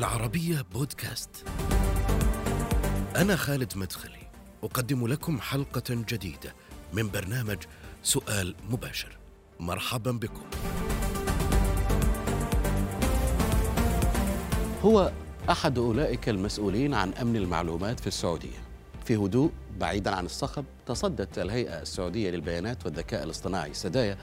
العربية بودكاست. أنا خالد مدخلي، أقدم لكم حلقة جديدة من برنامج سؤال مباشر. مرحبا بكم. هو أحد أولئك المسؤولين عن أمن المعلومات في السعودية في هدوء بعيدا عن الصخب تصدت الهيئة السعودية للبيانات والذكاء الاصطناعي سدايا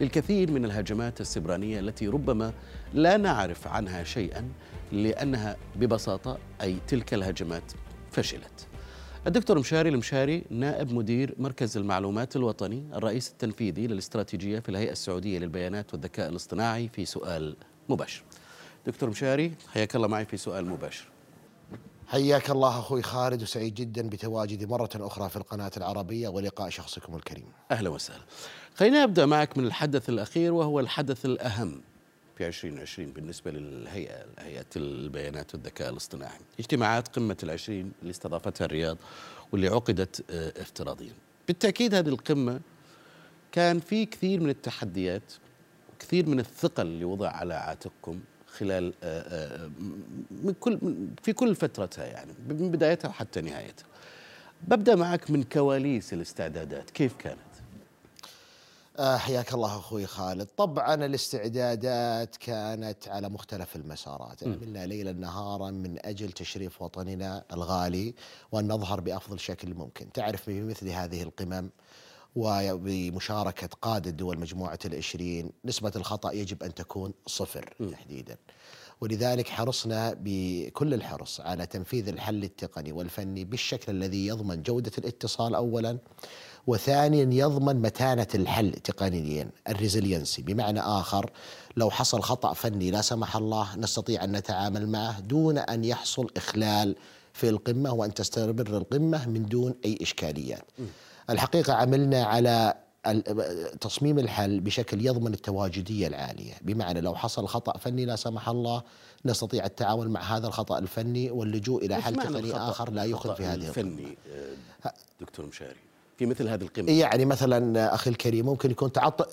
للكثير من الهجمات السبرانية التي ربما لا نعرف عنها شيئا لأنها ببساطة أي تلك الهجمات فشلت. الدكتور مشاري المشاري نائب مدير مركز المعلومات الوطني الرئيس التنفيذي للاستراتيجية في الهيئة السعودية للبيانات والذكاء الاصطناعي في سؤال مباشر. دكتور مشاري حياك الله معي في سؤال مباشر. حياك الله أخوي خالد وسعيد جدا بتواجدي مرة أخرى في القناة العربية ولقاء شخصكم الكريم. أهلا وسهلا. خلينا نبدأ معك من الحدث الأخير وهو الحدث الأهم في 2020 بالنسبة للهيئة هيئة البيانات والذكاء الاصطناعي. اجتماعات قمة العشرين اللي استضافتها الرياض واللي عقدت آه، افتراضيا. بالتأكيد هذه القمة كان في كثير من التحديات وكثير من الثقل اللي وضع على عاتقكم خلال آه، آه، من كل في كل فترتها يعني من بدايتها وحتى نهايتها. ببدأ معك من كواليس الاستعدادات كيف كانت؟ آه حياك الله أخوي خالد، طبعا الاستعدادات كانت على مختلف المسارات، عملنا ليلا نهارا من أجل تشريف وطننا الغالي وأن نظهر بأفضل شكل ممكن، تعرف بمثل هذه القمم وبمشاركة قادة دول مجموعة العشرين نسبة الخطأ يجب أن تكون صفر تحديدا. ولذلك حرصنا بكل الحرص على تنفيذ الحل التقني والفني بالشكل الذي يضمن جودة الاتصال أولا وثانيا يضمن متانة الحل تقنيا الريزيلينسي. بمعنى آخر لو حصل خطأ فني لا سمح الله نستطيع أن نتعامل معه دون أن يحصل إخلال في القمة وأن تستمر القمة من دون أي إشكاليات. الحقيقة عملنا على تصميم الحل بشكل يضمن التواجدية العالية. بمعنى لو حصل خطأ فني لا سمح الله نستطيع التعامل مع هذا الخطأ الفني واللجوء إلى حل تقني آخر لا يخل في هذه القمة. الفني آه، دكتور مشاري في مثل هذه القمة؟ يعني مثلا أخي الكريم ممكن يكون تعطل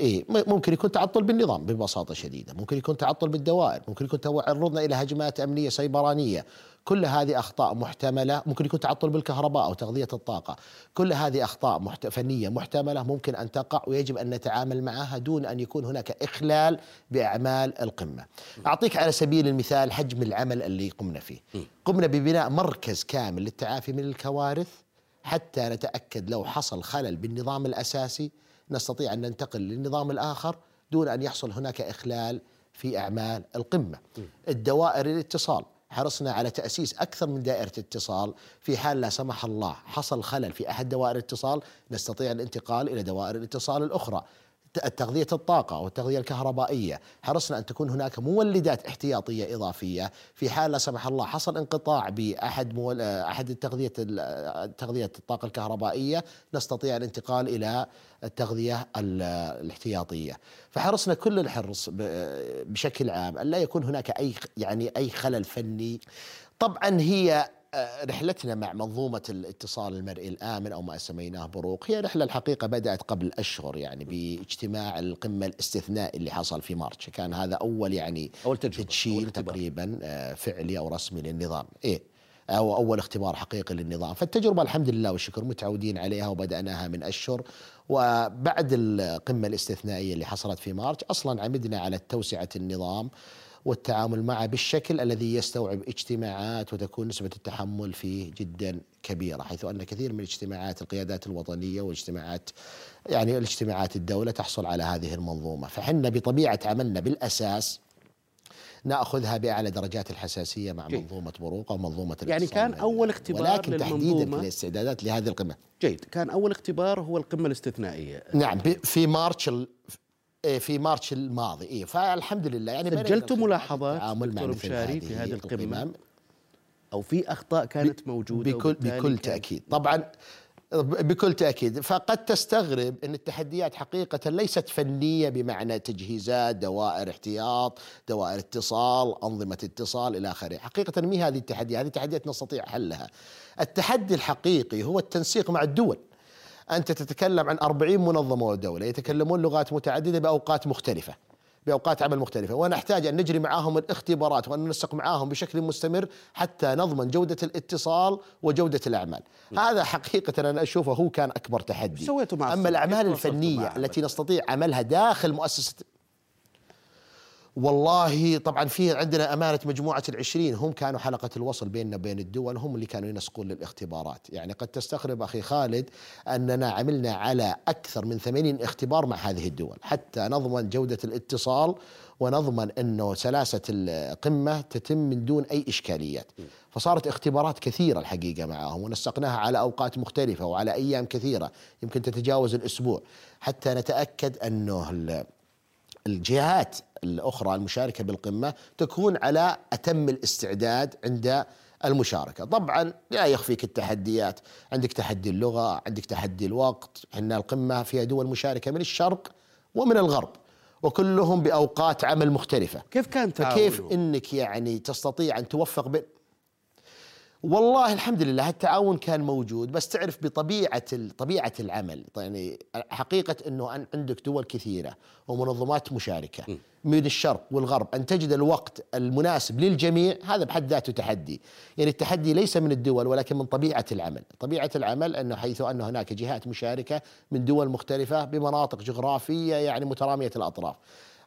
اي ممكن يكون تعطل بالنظام ببساطة شديدة، ممكن يكون تعطل بالدوائر، ممكن يكون تعرضنا إلى هجمات أمنية سيبرانية، كل هذه أخطاء محتملة، ممكن يكون تعطل بالكهرباء أو تغذية الطاقة، كل هذه أخطاء محت... فنية محتملة ممكن أن تقع ويجب أن نتعامل معها دون أن يكون هناك إخلال بأعمال القمة. أعطيك على سبيل المثال حجم العمل اللي قمنا فيه. قمنا ببناء مركز كامل للتعافي من الكوارث حتى نتأكد لو حصل خلل بالنظام الأساسي نستطيع أن ننتقل للنظام الآخر دون أن يحصل هناك إخلال في أعمال القمة. الدوائر الاتصال حرصنا على تأسيس أكثر من دائرة اتصال. في حال لا سمح الله حصل خلل في أحد دوائر الاتصال نستطيع الانتقال إلى دوائر الاتصال الأخرى. تغذية الطاقة والتغذية الكهربائية. حرصنا أن تكون هناك مولدات احتياطية إضافية. في حال لا سمح الله حصل انقطاع بأحد مول... أحد التغذية ال- تغذية الطاقة الكهربائية نستطيع الانتقال إلى التغذية ال- الاحتياطية. فحرصنا كل الحرص ب- بشكل عام أن لا يكون هناك أي يعني أي خلل فني. طبعا هي آه، رحلتنا مع منظومة الاتصال المرئي الآمن أو ما سميناه بروق هي رحلة الحقيقة بدأت قبل أشهر يعني باجتماع القمة الاستثنائي اللي حصل في مارتش. كان هذا أول يعني أول تجربة، أول تدشين اختبار. تقريبا آه، فعلي أو رسمي للنظام. إيه أو أول اختبار حقيقي للنظام. فالتجربة الحمد لله والشكر متعودين عليها وبدأناها من أشهر. وبعد القمة الاستثنائية اللي حصلت في مارتش أصلا عمدنا على توسعة النظام. والتعامل معه بالشكل الذي يستوعب اجتماعات وتكون نسبة التحمل فيه جدا كبيرة حيث أن كثير من اجتماعات القيادات الوطنية واجتماعات يعني الاجتماعات الدولة تحصل على هذه المنظومة فحنا بطبيعة عملنا بالأساس نأخذها بأعلى درجات الحساسية مع جيد. منظومة بروق أو منظومه يعني كان. أول اختبار ولكن تحديدا في الاستعدادات لهذه القمة جيد كان أول اختبار هو القمة الاستثنائية نعم في مارتش في مارتش الماضي. إيه فالحمد لله يعني الخطوات ملاحظات التعامل مع مثل في هذه القمة؟ أو في أخطاء كانت موجودة بكل بكل تأكيد. طبعا بكل تأكيد. فقد تستغرب إن التحديات حقيقة ليست فنية بمعنى تجهيزات دوائر احتياط دوائر اتصال أنظمة اتصال إلى آخره. حقيقة ما هي هذه التحديات هذه التحديات نستطيع حلها. التحدي الحقيقي هو التنسيق مع الدول. أنت تتكلم عن أربعين منظمة ودولة يتكلمون لغات متعددة بأوقات مختلفة بأوقات عمل مختلفة ونحتاج أن نجري معاهم الاختبارات وأن ننسق معاهم بشكل مستمر حتى نضمن جودة الاتصال وجودة الأعمال هذا حقيقة أنا أشوفه هو كان أكبر تحدي سويتوا مع أما؟ الأعمال الفنية التي؟ نستطيع عملها داخل مؤسسة والله طبعا في عندنا أمانة مجموعة العشرين هم كانوا حلقة الوصل بيننا وبين الدول هم اللي كانوا ينسقون للاختبارات. يعني قد تستغرب أخي خالد أننا عملنا على أكثر من 80 اختبار مع هذه الدول. حتى نضمن جودة الاتصال ونضمن أنه سلاسة القمة تتم من دون أي إشكاليات. فصارت اختبارات كثيرة الحقيقة معهم ونسقناها على أوقات مختلفة وعلى أيام كثيرة يمكن تتجاوز الأسبوع. حتى نتأكد أنه ال- الجهات الأخرى المشاركة بالقمة تكون على أتم الاستعداد عند المشاركة. طبعا لا يخفيك التحديات. عندك تحدي اللغة عندك تحدي الوقت. إحنا القمة فيها دول مشاركة من الشرق ومن الغرب وكلهم بأوقات عمل مختلفة. كيف كان تعاونهم؟ إنك يعني تستطيع أن توفق بين والله الحمد لله التعاون كان موجود بس تعرف بطبيعة طبيعة العمل يعني حقيقة إنه عندك دول كثيرة ومنظمات مشاركة من الشرق والغرب أن تجد الوقت المناسب للجميع هذا بحد ذاته تحدي. يعني التحدي ليس من الدول ولكن من طبيعة العمل. طبيعة العمل إنه حيث أن هناك جهات مشاركة من دول مختلفة بمناطق جغرافية يعني مترامية الأطراف.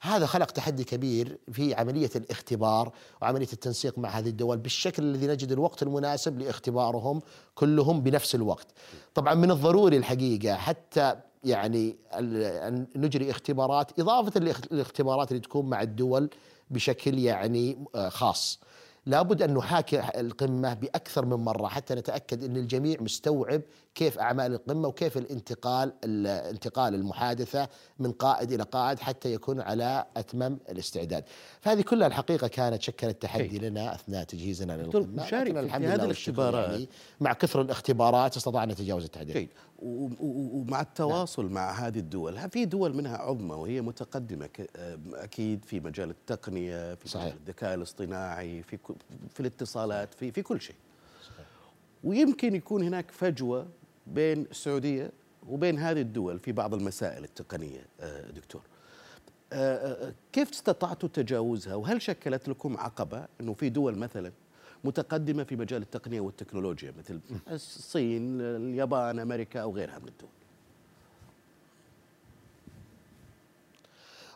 هذا خلق تحدي كبير في عملية الاختبار وعملية التنسيق مع هذه الدول بالشكل الذي نجد الوقت المناسب لإختبارهم كلهم بنفس الوقت. طبعا من الضروري الحقيقة حتى يعني أن نجري اختبارات إضافة للاختبارات اللي تكون مع الدول بشكل يعني آه، خاص. لابد أن نحاكي القمة بأكثر من مرة حتى نتأكد أن الجميع مستوعب كيف أعمال القمة وكيف الانتقال الانتقال المحادثة من قائد إلى قائد حتى يكون على أتمم الاستعداد. فهذه كلها الحقيقة كانت شكلت تحدي لنا أثناء تجهيزنا للقمة. مشارك الحمد هذه لله والشكر الاختبارات. يعني مع كثر الاختبارات استطعنا نتجاوز التحدي جيد. ومع التواصل مع هذه الدول في دول منها عظمى وهي متقدمة ك- أكيد في مجال التقنية في صحيح. مجال الذكاء الاصطناعي في في الاتصالات في في كل شيء. ويمكن يكون هناك فجوة بين السعودية وبين هذه الدول في بعض المسائل التقنية آه، دكتور. آه، آه، كيف استطعتوا تجاوزها؟ وهل شكلت لكم عقبة أنه في دول مثلا متقدمة في مجال التقنية والتكنولوجيا مثل الصين اليابان أمريكا أو غيرها من الدول؟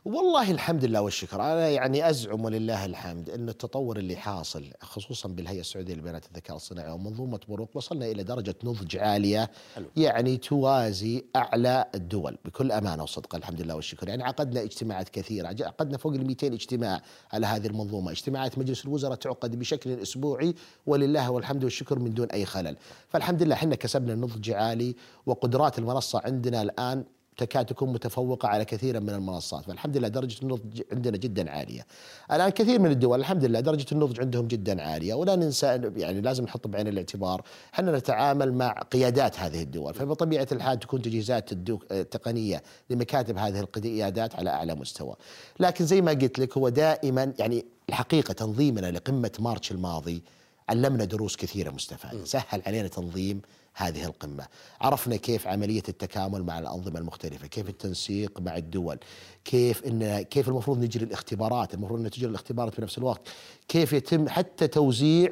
والله الحمد لله والشكر. أنا يعني أزعم ولله الحمد أن التطور اللي حاصل خصوصا بالهيئة السعودية للبيانات الذكاء الصناعي ومنظومة بروق وصلنا إلى درجة نضج عالية حلو. يعني توازي أعلى الدول. بكل أمانة وصدق الحمد لله والشكر. يعني عقدنا اجتماعات كثيرة عقدنا فوق ال 200 اجتماع على هذه المنظومة. اجتماعات مجلس الوزراء تعقد بشكل أسبوعي ولله والحمد والشكر من دون أي خلل. فالحمد لله إحنا كسبنا نضج عالي وقدرات المنصة عندنا الآن تكاد تكون متفوقة على كثير من المنصات فالحمد لله درجة النضج عندنا جدا عالية. الآن كثير من الدول الحمد لله درجة النضج عندهم جدا عالية ولا ننسى يعني لازم نحط بعين الاعتبار إحنا نتعامل مع قيادات هذه الدول فبطبيعة الحال تكون تجهيزات التقنية لمكاتب هذه القيادات على أعلى مستوى. لكن زي ما قلت لك هو دائما يعني الحقيقة تنظيمنا لقمة مارتش الماضي علمنا دروس كثيرة مستفادة. سهل علينا تنظيم هذه القمة. عرفنا كيف عملية التكامل مع الأنظمة المختلفة كيف التنسيق مع الدول كيف إن كيف المفروض نجري الاختبارات المفروض أن تجري الاختبارات بنفس الوقت كيف يتم حتى توزيع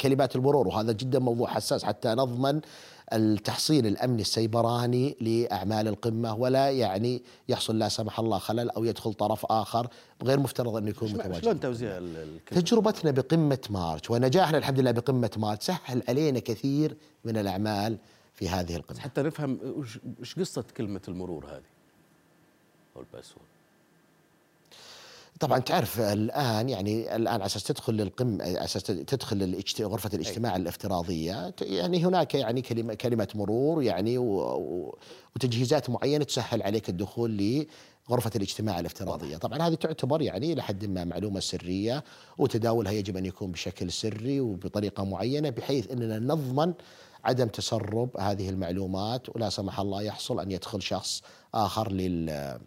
كلمات المرور وهذا جدا موضوع حساس حتى نضمن التحصين الأمني السيبراني لأعمال القمة ولا يعني يحصل لا سمح الله خلل أو يدخل طرف آخر غير مفترض انه يكون متواجد. شلون توزيع؟ تجربتنا بقمة March ونجاحنا الحمد لله بقمة March سهل علينا كثير من الأعمال في هذه القمة. حتى نفهم وش- وش قصة كلمة المرور هذه؟ أو ال password طبعا تعرف الآن يعني الآن على أساس تدخل للقمة على أساس تدخل الاجت- غرفة الاجتماع الافتراضية ت- يعني هناك يعني كلمة كلمة مرور يعني و- و- وتجهيزات معينة تسهل عليك الدخول لغرفة الاجتماع الافتراضية. طبعا هذه تعتبر يعني إلى حد ما معلومة سرية وتداولها يجب أن يكون بشكل سري وبطريقة معينة بحيث أننا نضمن عدم تسرب هذه المعلومات ولا سمح الله يحصل أن يدخل شخص آخر لل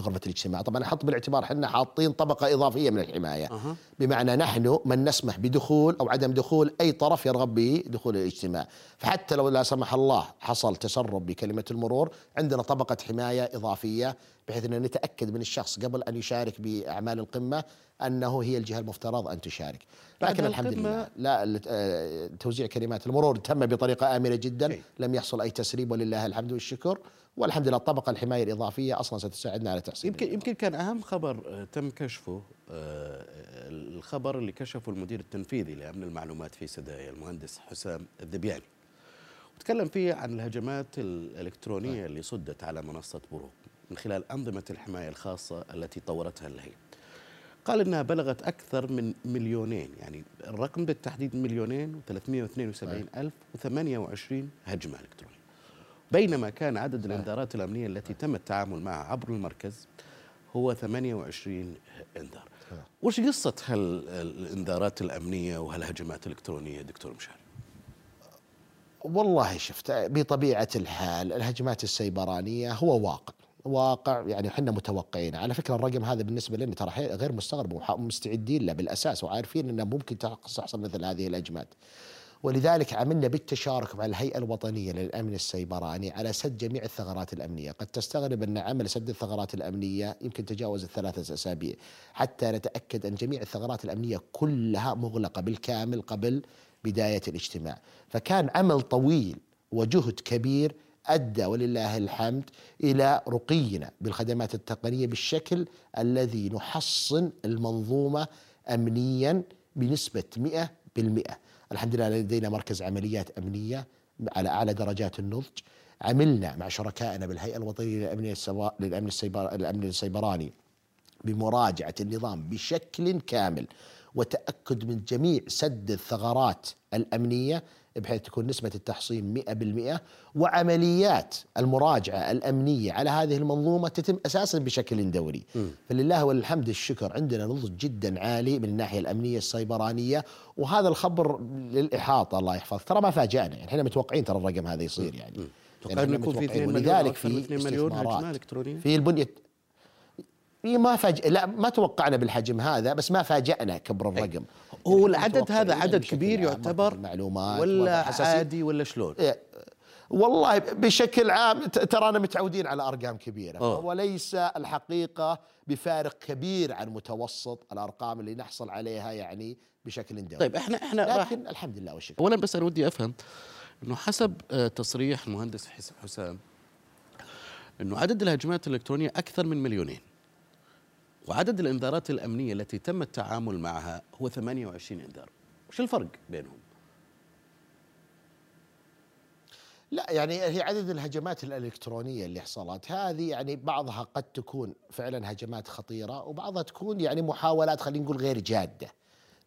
غرفة الاجتماع. طبعا أحط بالاعتبار إحنا حاطين طبقة إضافية من الحماية. أه. بمعنى نحن من نسمح بدخول أو عدم دخول أي طرف يرغب بدخول الاجتماع. فحتى لو لا سمح الله حصل تسرب بكلمة المرور عندنا طبقة حماية إضافية بحيث أن نتأكد من الشخص قبل أن يشارك بأعمال القمة أنه هي الجهة المفترض أن تشارك. لكن الحمد لله لا آه، توزيع كلمات المرور تم بطريقة آمنة جدا. لم يحصل أي تسريب ولله الحمد والشكر. والحمد لله الطبقه الحماية الإضافية أصلا ستساعدنا على تحسين يمكن يمكن كان أهم خبر آه، تم كشفه آه، الخبر اللي كشفه المدير التنفيذي لأمن المعلومات في سدايا المهندس حسام الذبياني. وتكلم فيه عن الهجمات الإلكترونية اللي صدت على منصة بروك من خلال أنظمة الحماية الخاصة التي طورتها الهيئه قال إنها بلغت أكثر من مليونين يعني الرقم بالتحديد مليونين و372 ألف و28 هجمة إلكترونية. بينما كان عدد الإنذارات الأمنية التي تم التعامل معها عبر المركز هو 28 إنذار. وش قصة هالانذارات الأمنية وهالهجمات الإلكترونية دكتور مشعل؟ والله شفت بطبيعة الحال الهجمات السيبرانية هو واقع واقع يعني إحنا متوقعين. على فكرة الرقم هذا بالنسبة لنا ترى غير مستغرب ومستعدين له بالأساس وعارفين إنه ممكن تحصل مثل هذه الهجمات. ولذلك عملنا بالتشارك مع الهيئة الوطنية للأمن السيبراني على سد جميع الثغرات الأمنية. قد تستغرب أن عمل سد الثغرات الأمنية يمكن تجاوز الثلاثة أسابيع. حتى نتأكد أن جميع الثغرات الأمنية كلها مغلقة بالكامل قبل بداية الاجتماع. فكان عمل طويل وجهد كبير أدى ولله الحمد إلى رقينا بالخدمات التقنية بالشكل الذي نحصن المنظومة امنيا بنسبة 100% الحمد لله لدينا مركز عمليات أمنية على أعلى درجات النضج. عملنا مع شركائنا بالهيئة الوطنية للأمن للأمن السيبر السيبراني بمراجعة النظام بشكل كامل وتأكد من جميع سد الثغرات الأمنية بحيث تكون نسبة التحصين 100% وعمليات المراجعة الأمنية على هذه المنظومة تتم أساسا بشكل دوري. م. فلله والحمد الشكر عندنا نضج جدا عالي من الناحية الأمنية السيبرانية. وهذا الخبر للإحاطة الله يحفظ ترى ما فاجأنا. يعني إحنا متوقعين ترى الرقم هذا يصير يعني. توقع يعني يكون في 2 مليون في 2 مليون هجمة إلكترونية. في البنية ما فاج لا ما توقعنا بالحجم هذا بس ما فاجأنا كبر الرقم هو يعني العدد هذا عدد كبير يعتبر معلومات ولا عادي ولا شلون؟ إيه. والله بشكل عام ترانا متعودين على أرقام كبيرة أوه. وليس الحقيقة بفارق كبير عن متوسط الأرقام اللي نحصل عليها يعني بشكل دوري طيب إحنا إحنا لكن الحمد لله والشكر اولا بس أنا ودي أفهم إنه حسب آه، تصريح المهندس حسام إنه عدد الهجمات الإلكترونية أكثر من مليونين وعدد الإنذارات الأمنية التي تم التعامل معها هو 28 إنذار. وش الفرق بينهم؟ لا يعني هي عدد الهجمات الإلكترونية اللي حصلت. هذه يعني بعضها قد تكون فعلا هجمات خطيرة وبعضها تكون يعني محاولات خلينا نقول غير جادة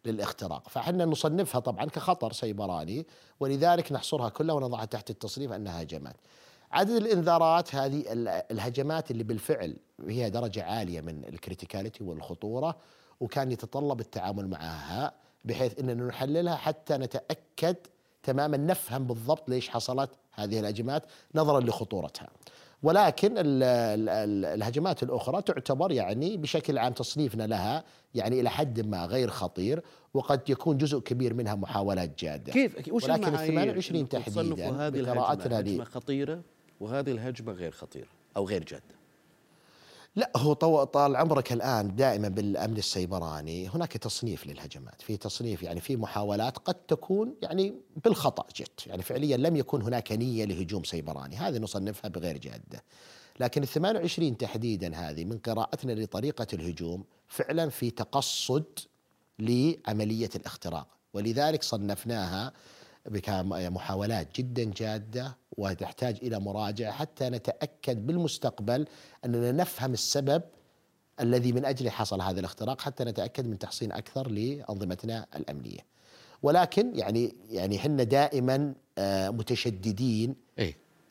للاختراق. فإحنا نصنفها طبعا كخطر سيبراني ولذلك نحصرها كلها ونضعها تحت التصنيف أنها هجمات. عدد الإنذارات هذه الهجمات اللي بالفعل هي درجة عالية من الكريتيكاليتي والخطورة وكان يتطلب التعامل معها بحيث إننا نحللها حتى نتأكد تماما نفهم بالضبط ليش حصلت هذه الهجمات نظرا لخطورتها. ولكن الهجمات الأخرى تعتبر يعني بشكل عام تصنيفنا لها يعني إلى حد ما غير خطير وقد يكون جزء كبير منها محاولات جادة. كيف؟ وش ولكن ال 28 تحديدا هذه هجمة خطيرة وهذه الهجمة غير خطيره أو غير جاده. لا هو طال عمرك الآن دائما بالأمن السيبراني هناك تصنيف للهجمات، في تصنيف يعني في محاولات قد تكون يعني بالخطأ جت، يعني فعليا لم يكن هناك نية لهجوم سيبراني، هذه نصنفها بغير جاده. لكن ال 28 تحديدا هذه من قراءتنا لطريقة الهجوم فعلا في تقصد لعملية الاختراق، ولذلك صنفناها محاولات جدا جادة وتحتاج إلى مراجعة حتى نتأكد بالمستقبل أننا نفهم السبب الذي من اجله حصل هذا الاختراق حتى نتأكد من تحصين أكثر لأنظمتنا الأمنية. ولكن يعني يعني إحنا دائما آه، متشددين؟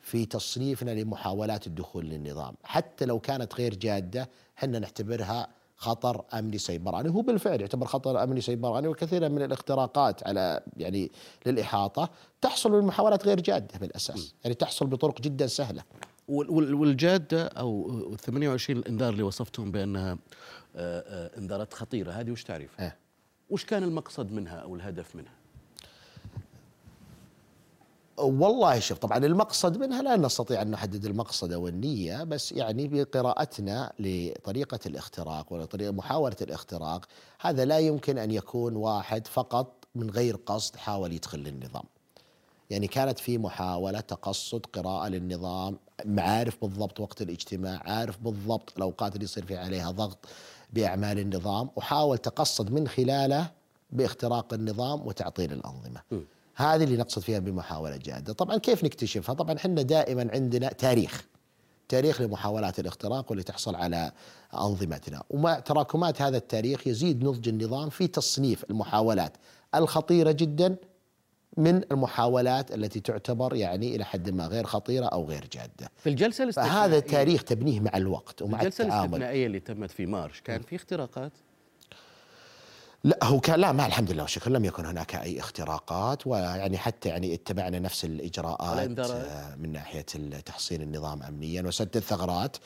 في تصنيفنا لمحاولات الدخول للنظام حتى لو كانت غير جادة إحنا نعتبرها خطر أمني سيبراني هو بالفعل يعتبر خطر أمني سيبراني وكثيرا من الاختراقات على يعني للإحاطة تحصل من محاولات غير جادة بالأساس يعني تحصل بطرق جدا سهلة وال- وال- والجادة أو ال 28 إنذار اللي وصفتهم بأنها آه، آه، إنذارات خطيرة هذه وش تعريفها؟ إيه. وش كان المقصد منها أو الهدف منها؟ والله شوف طبعا المقصد منها لا نستطيع أن نحدد المقصد أو النية بس يعني بقراءتنا لطريقة الاختراق ولطريقه محاوله الاختراق هذا لا يمكن أن يكون واحد فقط من غير قصد حاول يدخل للنظام. يعني كانت في محاولة تقصد قراءة للنظام عارف بالضبط وقت الاجتماع، عارف بالضبط الأوقات اللي يصير في عليها ضغط بأعمال النظام وحاول تقصد من خلاله باختراق النظام وتعطيل الأنظمة. هذه اللي نقصد فيها بمحاولة جادة. طبعا كيف نكتشفها؟ طبعا إحنا دائما عندنا تاريخ تاريخ لمحاولات الاختراق واللي تحصل على أنظمتنا. ومع تراكمات هذا التاريخ يزيد نضج النظام في تصنيف المحاولات الخطيرة جدا من المحاولات التي تعتبر يعني إلى حد ما غير خطيرة أو غير جادة. في الجلسة الاستثنائية فهذا التاريخ تبنيه مع الوقت ومع الجلسة الاستثنائية اللي تمت في مارش كان في اختراقات؟ لا هو كان لا ما الحمد لله والشكر لم يكن هناك أي اختراقات ويعني حتى يعني اتبعنا نفس الإجراءات إنذارات؟ آه، من ناحية تحصين النظام امنيا وسد الثغرات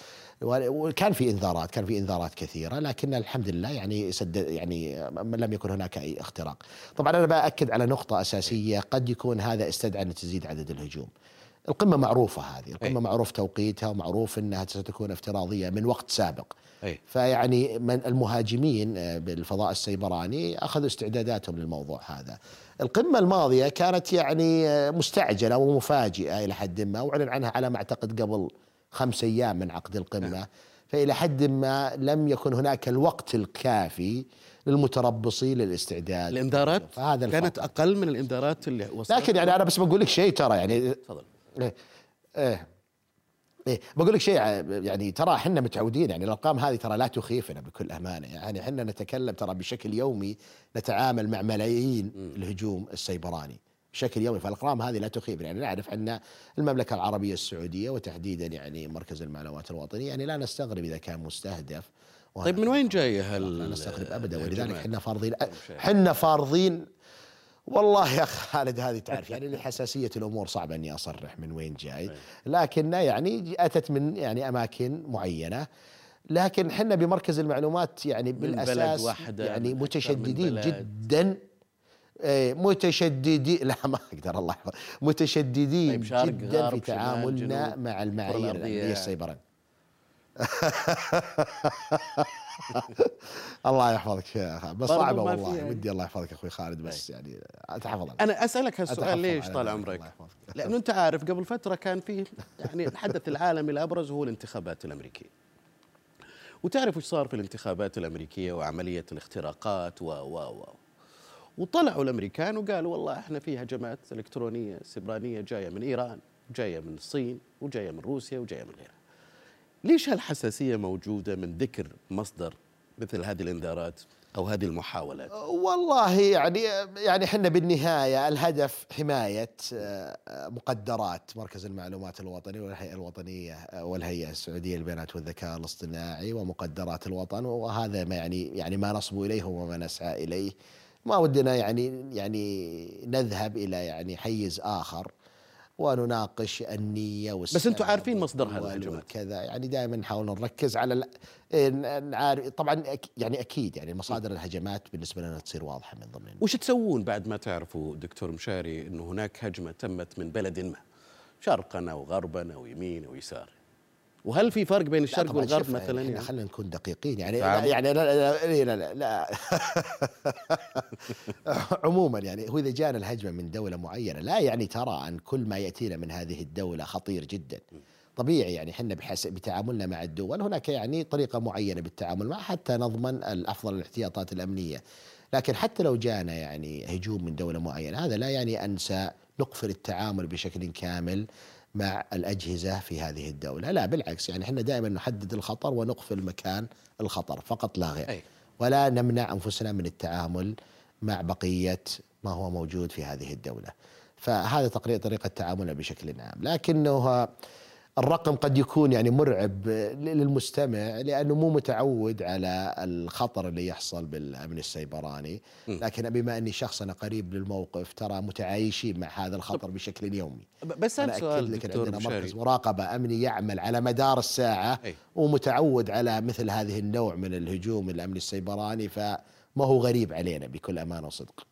وكان في إنذارات كان في إنذارات كثيرة لكن الحمد لله يعني سد يعني لم يكن هناك أي اختراق. طبعا أنا بأكد على نقطة أساسية قد يكون هذا استدعى أن تزيد عدد الهجوم. القمة معروفة هذه، القمة أي. معروف توقيتها ومعروف إنها ستكون افتراضية من وقت سابق. اي فيعني من المهاجمين آه، بالفضاء السيبراني أخذوا استعداداتهم للموضوع هذا. القمة الماضية كانت يعني آه، مستعجلة ومفاجئة إلى حد ما وأعلن عنها على ما أعتقد قبل خمس أيام من عقد القمة فإلى حد ما لم يكن هناك الوقت الكافي للمتربصين للاستعداد الإنذارات كانت الفرق. أقل من الإنذارات اللي وصلت لكن يعني أنا بس بقول لك شيء ترى يعني تفضل إيه. إيه. إيه. بقول لك شيء يعني ترى إحنا متعودين يعني الأرقام هذه ترى لا تخيفنا بكل أمانة. يعني إحنا نتكلم ترى بشكل يومي نتعامل مع ملايين الهجوم السيبراني بشكل يومي فالأرقام هذه لا تخيفنا. يعني نعرف إن المملكة العربية السعودية وتحديدا يعني مركز المعلومات الوطني يعني لا نستغرب إذا كان مستهدف. طيب من وين جاية هال لا نستغرب ابدا ولذلك؟ إحنا فارضين. إحنا فارضين والله يا خالد هذه تعرف يعني لحساسيه الأمور صعب إني أصرح من وين جاي. لكنها يعني أتت من يعني أماكن معينة. لكن إحنا بمركز المعلومات يعني واحدة، يعني متشددين. جدا. إيه، متشددين لا ما أقدر الله يحفظ متشددين طيب جدا في تعاملنا مع المعايير الأمنية. السيبرانيه الله يحفظك يا أخي. بس صعبة والله يعني. ودي الله يحفظك أخوي خالد بس يعني أتحفظ عليك. أنا أسألك هالسؤال ليش طال عمرك؟ لأنه أنت عارف قبل فترة كان في يعني الحدث العالمي الأبرز هو الانتخابات الأمريكية. وتعرف وش صار في الانتخابات الأمريكية وعملية الاختراقات و و و وطلعوا الأمريكان وقالوا والله إحنا في هجمات إلكترونية سبرانيه جاية من إيران جاية من الصين وجاية من روسيا وجاية من غيرها. ليش هالحساسية موجودة من ذكر مصدر مثل هذه الإنذارات أو هذه المحاولات؟ والله يعني يعني إحنا بالنهاية الهدف حماية آه، مقدرات مركز المعلومات الوطني والهيئة الوطنية آه، والهيئة السعودية للبيانات والذكاء الاصطناعي ومقدرات الوطن وهذا ما يعني يعني ما نصبو إليه وما نسعى إليه ما ودنا يعني يعني نذهب إلى يعني حيز آخر ونناقش النية بس أنتم عارفين مصدر والسبب هالهجمات. كذا يعني دائما نحاول نركز على إيه، نعرف طبعا يعني أكيد يعني مصادر الهجمات بالنسبة لنا تصير واضحة من ضمن وش تسوون بعد ما تعرفوا دكتور مشاري انه هناك هجمة تمت من بلد ما؟ شرقا أو غربا أو يمين أو يسار وهل في فرق بين الشرق والغرب مثلا يعني؟ خلينا نكون دقيقين يعني لا تعامل. يعني لا لا لا, لا, لا, لا عموما يعني هو إذا جانا الهجمة من دولة معينة لا يعني ترى أن كل ما يأتينا من هذه الدولة خطير جدا طبيعي يعني إحنا بتعاملنا مع الدول هناك يعني طريقة معينة بالتعامل معها حتى نضمن الأفضل الاحتياطات الأمنية لكن حتى لو جانا يعني هجوم من دولة معينة هذا لا يعني ان سنقفل التعامل بشكل كامل مع الأجهزة في هذه الدولة. لا بالعكس يعني إحنا دائما نحدد الخطر ونقفل مكان الخطر فقط لا غير. أي. ولا نمنع أنفسنا من التعامل مع بقية ما هو موجود في هذه الدولة. فهذا تقريبا طريقة تعاملنا بشكل عام. لكنه الرقم قد يكون يعني مرعب للمستمع لأنه مو متعود على الخطر اللي يحصل بالأمن السيبراني لكن بما أني شخص أنا قريب للموقف ترى متعايشين مع هذا الخطر بشكل يومي بس أنا سؤال لك دكتور عندنا مركز. مراقبة أمني يعمل على مدار الساعة أي. ومتعود على مثل هذه النوع من الهجوم الامني السيبراني فما هو غريب علينا بكل أمانة وصدق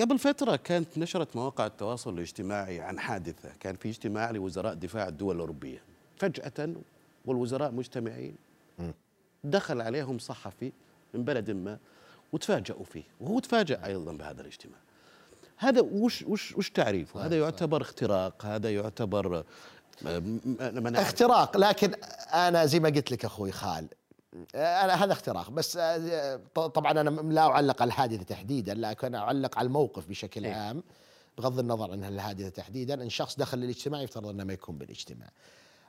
قبل فترة كانت نشرت مواقع التواصل الاجتماعي عن حادثة كان في اجتماع لوزراء دفاع الدول الأوروبية. فجأة والوزراء مجتمعين دخل عليهم صحفي من بلد ما وتفاجأوا فيه وهو تفاجأ أيضا بهذا الاجتماع. هذا وش وش وش تعريفه؟ هذا يعتبر اختراق، هذا يعتبر آه، اختراق لكن أنا زي ما قلت لك أخوي خال هذا اختراق بس آه، طبعا أنا لا أعلق على الحادثه تحديدا لكن أعلق على الموقف بشكل إيه. عام بغض النظر عن الحادثه تحديدا إن شخص دخل للاجتماع يفترض إنه ما يكون بالاجتماع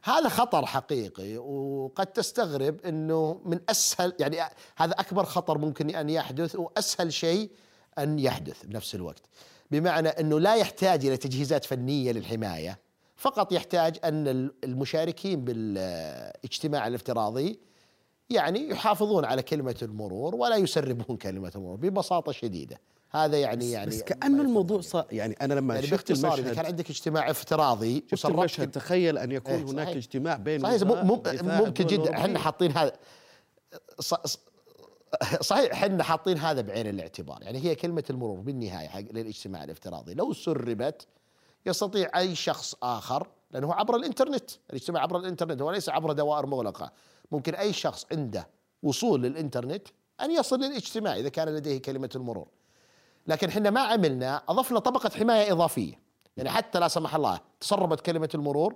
هذا خطر حقيقي وقد تستغرب إنه من أسهل يعني هذا أكبر خطر ممكن أن يحدث وأسهل شيء أن يحدث بنفس الوقت بمعنى إنه لا يحتاج إلى تجهيزات فنية للحماية فقط يحتاج أن المشاركين بالإجتماع الافتراضي يعني يحافظون على كلمة المرور ولا يسربون كلمة المرور ببساطة شديدة. هذا يعني يعني بس كأنه الموضوع صار يعني أنا لما يعني شفت المشهد كان عندك اجتماع افتراضي شفت المشهد تخيل أن يكون إيه، هناك صحيح. اجتماع بين صحيح ممكن جدا. إحنا. حاطين هذا صحيح إحنا حاطين هذا بعين الاعتبار. يعني هي كلمة المرور بالنهاية حق للاجتماع الافتراضي. لو سربت يستطيع أي شخص آخر لأنه عبر الإنترنت. الاجتماع عبر الإنترنت هو ليس عبر دوائر مغلقة. ممكن أي شخص عنده وصول للإنترنت أن يصل للاجتماع إذا كان لديه كلمة المرور. لكن إحنا ما عملنا أضفنا طبقة حماية إضافية. يعني حتى لا سمح الله تسربت كلمة المرور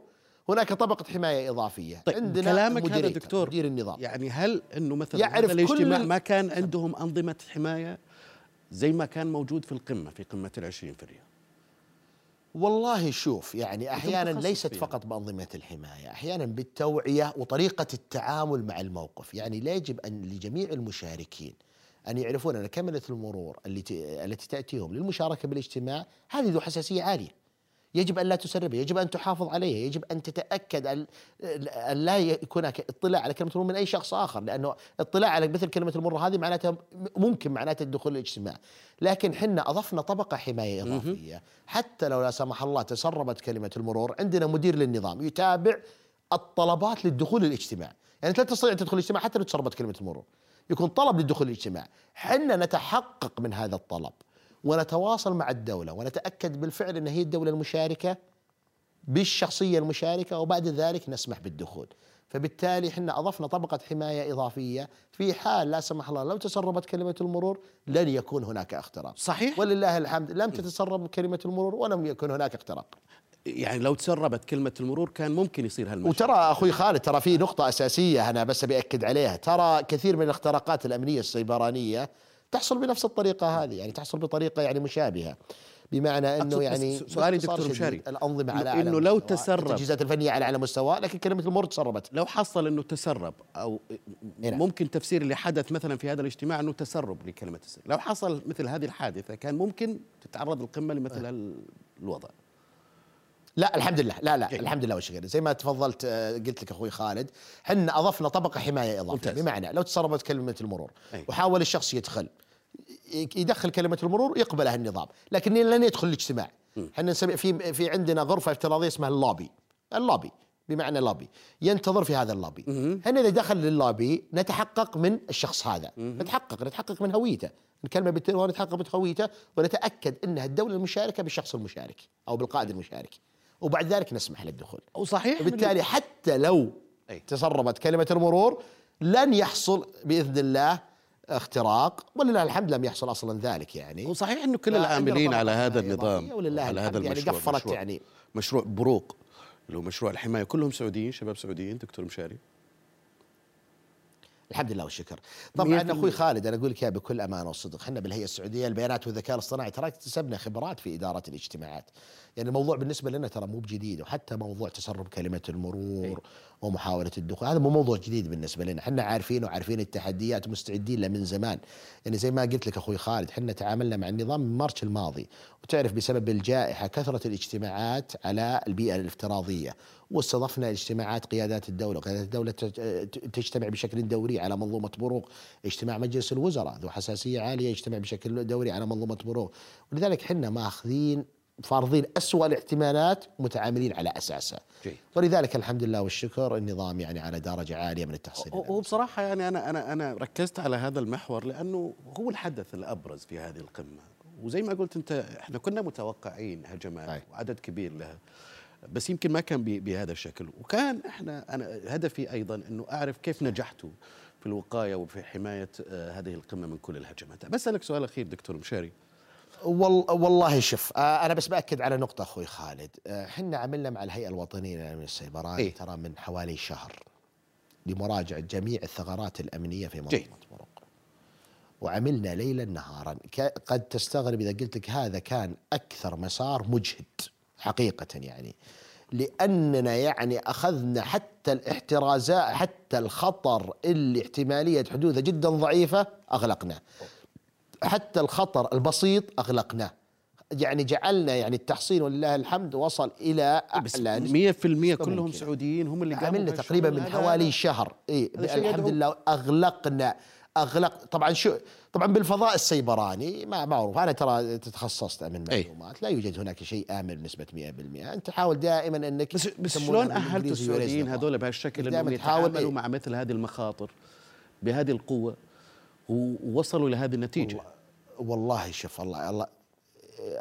هناك طبقة حماية إضافية طيب عندنا كلامك هذا دكتور مدير النظام. يعني هل إنه مثلا يعرف هذا الاجتماع كل- ما كان عندهم أنظمة حماية زي ما كان موجود في القمة في قمة العشرين في الرياض؟ والله شوف يعني أحيانا ليست. فقط بأنظمة الحماية أحيانا بالتوعية وطريقة التعامل مع الموقف يعني لا يجب أن لجميع المشاركين أن يعرفون أن كاميرا المرور التي التي تأتيهم للمشاركة بالاجتماع هذه ذو حساسية عالية يجب أن لا تسربها، يجب أن تحافظ عليها، يجب أن تتأكد أن أن لا يكون هناك اطلاع على كلمة المرور من أي شخص آخر، لأنه اطلاع على مثل كلمة المرور هذه معناتها ممكن معناتها الدخول للاجتماع، لكن حنا أضفنا طبقة حماية إضافية. حتى لو لا سمح الله تسربت كلمة المرور، عندنا مدير للنظام يتابع الطلبات للدخول للاجتماع، يعني لا تستطيع أن تدخل الاجتماع حتى لو تسربت كلمة المرور. يكون طلب للدخول للاجتماع، حنا نتحقق من هذا الطلب. ونتواصل مع الدولة ونتأكد بالفعل أن هي الدولة المشاركة بالشخصية المشاركة وبعد ذلك نسمح بالدخول. فبالتالي إحنا أضفنا طبقة حماية إضافية في حال لا سمح الله لو تسربت كلمة المرور لن يكون هناك اختراق صحيح. ولله الحمد لم تتسرب كلمة المرور ولم يكن هناك اختراق يعني لو تسربت كلمة المرور كان ممكن يصير هالمشهد وترى أخوي خالد ترى في نقطة أساسية أنا بس بأكد عليها. ترى كثير من الاختراقات الأمنية السيبرانية تحصل بنفس الطريقة هذه يعني تحصل بطريقة يعني مشابهة بمعنى إنه يعني سؤالي دكتور مشاري، الأنظمة على أعلى لو مستوى، تسرب- التجهيزات الفنية على أعلى مستوى لكن كلمة المرور تسربت لو حصل إنه تسرب أو نعم. ممكن تفسير اللي حدث مثلا في هذا الاجتماع إنه تسرب لكلمة السر لو حصل مثل هذه الحادثة كان ممكن تتعرض القمة لمثل هال- الوضع لا الحمد لله لا لا جيد. الحمد لله وشكرا زي ما تفضلت آه، قلت لك أخوي خالد حنا أضفنا طبقة حماية إضافية. بمعنى لو تسربت كلمة المرور أي. وحاول الشخص يدخل يدخل كلمة المرور يقبلها النظام. لكن لن يدخل الاجتماع. إحنا نسمي في في عندنا غرفة افتراضية اسمها ال lobby. ال lobby. بمعنى لوبي ينتظر في هذا اللوبي. هنا إذا دخل لللوبي نتحقق من الشخص هذا. نتحقق. نتحقق من هويته. نكلمه بالتليفون نتحقق من هويته ونتأكد إنها الدولة المشاركة بالشخص المشارك أو بالقائد المشارك. وبعد ذلك نسمح للدخول. وصحيح وبالتالي حتى لو. تسربت كلمة المرور لن يحصل بإذن الله اختراق ولله الحمد لم يحصل أصلا ذلك يعني. وصحيح إنه كل العاملين على هذا النظام ولله على هذا يعني المشروع قفلت مشروع, يعني. مشروع بروق اللي هو مشروع الحماية كلهم سعوديين شباب سعوديين دكتور مشاري. الحمد لله والشكر. طبعا 100% أخوي خالد أنا أقول لك بكل أمانة وصدق إحنا بالهيئة السعودية البيانات والذكاء الاصطناعي ترى اكتسبنا خبرات في إدارة الاجتماعات. يعني الموضوع بالنسبة لنا ترى مو بجديد وحتى موضوع تسرب كلمة المرور ومحاولة الدخول هذا مو موضوع جديد بالنسبة لنا. إحنا عارفين وعارفين التحديات ومستعدين له من زمان. يعني زي ما قلت لك أخوي خالد إحنا تعاملنا مع النظام من مارش الماضي. وتعرف بسبب الجائحة كثره الاجتماعات على البيئة الافتراضية. واستضفنا اجتماعات قيادات الدولة. قيادات الدولة تج- تجتمع بشكل دوري على منظومة بروق اجتماع مجلس الوزراء ذو حساسية عالية يجتمع بشكل دوري على منظومة بروق ولذلك إحنا ماخذين فارضين أسوأ الاحتمالات متعاملين على أساسها. جيد. ولذلك الحمد لله والشكر النظام يعني على درجة عالية من التحصيل هو بصراحة يعني أنا أنا أنا ركزت على هذا المحور لأنه هو الحدث الأبرز في هذه القمة. وزي ما قلت أنت إحنا كنا متوقعين هجمات. وعدد كبير لها. بس يمكن ما كان بهذا الشكل. وكان إحنا أنا هدفي أيضا أنه أعرف كيف نجحتوا في الوقاية وفي حماية آه، هذه القمة من كل الهجمات. بسألك سؤال أخير دكتور مشاري. وال والله شوف آه أنا بس بأكد على نقطة أخوي خالد. آه، إحنا عملنا مع الهيئة الوطنية للأمن السيبراني إيه. ترى من حوالي شهر لمراجعة جميع الثغرات الأمنية في جيد. مرق وعملنا ليلا نهارا. قد تستغرب إذا قلت لك هذا كان أكثر مسار مجهد. حقيقة يعني. لأننا يعني أخذنا حتى الاحترازات حتى الخطر اللي احتمالية حدوثه جدا ضعيفة أغلقناه. حتى الخطر البسيط أغلقناه. يعني جعلنا يعني التحصين ولله الحمد وصل إلى أعلى نسبة. 100% كلهم ممكن. سعوديين هم اللي قاموا عملنا تقريبا من. حوالي شهر. اي شيء الحمد لله أغلقنا. أغلق طبعا شو طبعا بالفضاء السيبراني ما معروف أنا ترى تخصصت امن أي. معلومات لا يوجد هناك شيء آمن بنسبة 100% أنت حاول دائما إنك بس بس شلون اهلتوا raise السعوديين. هذول بهالشكل إنهم تحاول يتعاملوا إيه؟ مع مثل هذه المخاطر بهذه القوة ووصلوا لهذه النتيجة والله شوف الله الله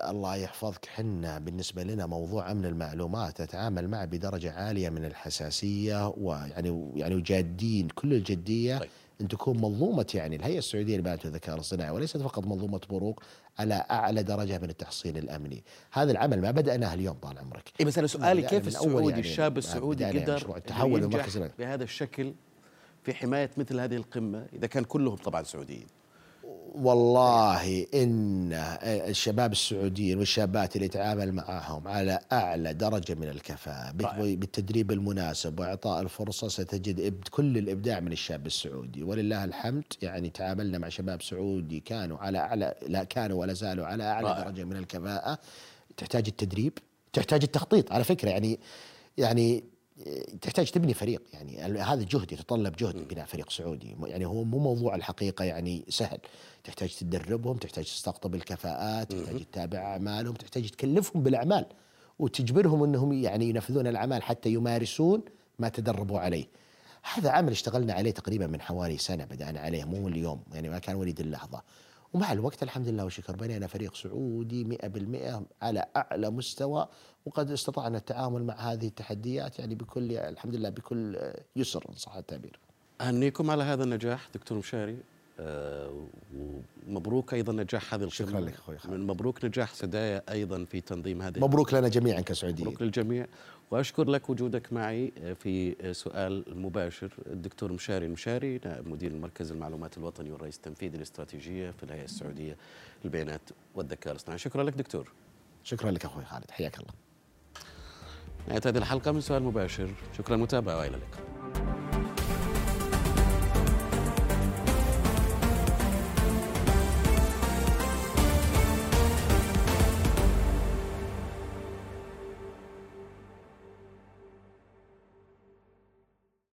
الله يحفظك حنا بالنسبة لنا موضوع أمن المعلومات نتعامل معه بدرجة عالية من الحساسية ويعني يعني جادين كل الجدية طيب. أن تكون منظومة يعني. الهيئة السعودية للبيانات والذكاء الاصطناعي وليست فقط منظومة بروق على أعلى درجة من التحصين الأمني. هذا العمل ما بدأناه اليوم طال عمرك. اي بس أنا سؤالي كيف السعودي يعني الشاب السعودي بدأنا قدر التحول. بهذا الشكل في حماية مثل هذه القمة إذا كان كلهم طبعا سعوديين؟ والله إن الشباب السعوديين والشابات اللي يتعامل معهم على أعلى درجة من الكفاءة رائع. بالتدريب المناسب وإعطاء الفرصة ستجد كل الإبداع من الشاب السعودي ولله الحمد يعني تعاملنا مع شباب سعودي كانوا على اعلى لا كانوا ولا زالوا على أعلى رائع. درجة من الكفاءة تحتاج التدريب تحتاج التخطيط على فكرة يعني يعني تحتاج تبني فريق يعني هذا جهد يتطلب جهد بناء فريق سعودي. يعني هو مو موضوع الحقيقة يعني سهل. تحتاج تدربهم تحتاج تستقطب الكفاءات تحتاج تتابع أعمالهم تحتاج تكلفهم بالأعمال وتجبرهم إنهم يعني ينفذون الأعمال حتى يمارسون ما تدربوا عليه. هذا عمل اشتغلنا عليه تقريبا من حوالي سنة بدأنا عليه مو اليوم يعني ما كان وليد اللحظة. ومع الوقت الحمد لله والشكر بنينا فريق سعودي 100% على أعلى مستوى وقد استطعنا التعامل مع هذه التحديات يعني بكل الحمد لله بكل يسر إن صح التعبير. أهنيكم على هذا النجاح دكتور مشاري آه، ومبروك أيضا نجاح هذه القمه شكراً لك خالد. من مبروك نجاح سدايا أيضا في تنظيم هذه مبروك لنا جميعا كسعوديين. مبروك للجميع وأشكر لك وجودك معي في سؤال مباشر. الدكتور مشاري المشاري نائب مدير المركز المعلومات الوطني والرئيس التنفيذي الاستراتيجيه في الهيئة السعودية للبيانات والذكاء الاصطناعي. شكرا لك دكتور. شكرا لك أخوي خالد. حياك الله. نهاية هذه الحلقة من سؤال مباشر. شكرا للمتابعه وإلى اللقاء.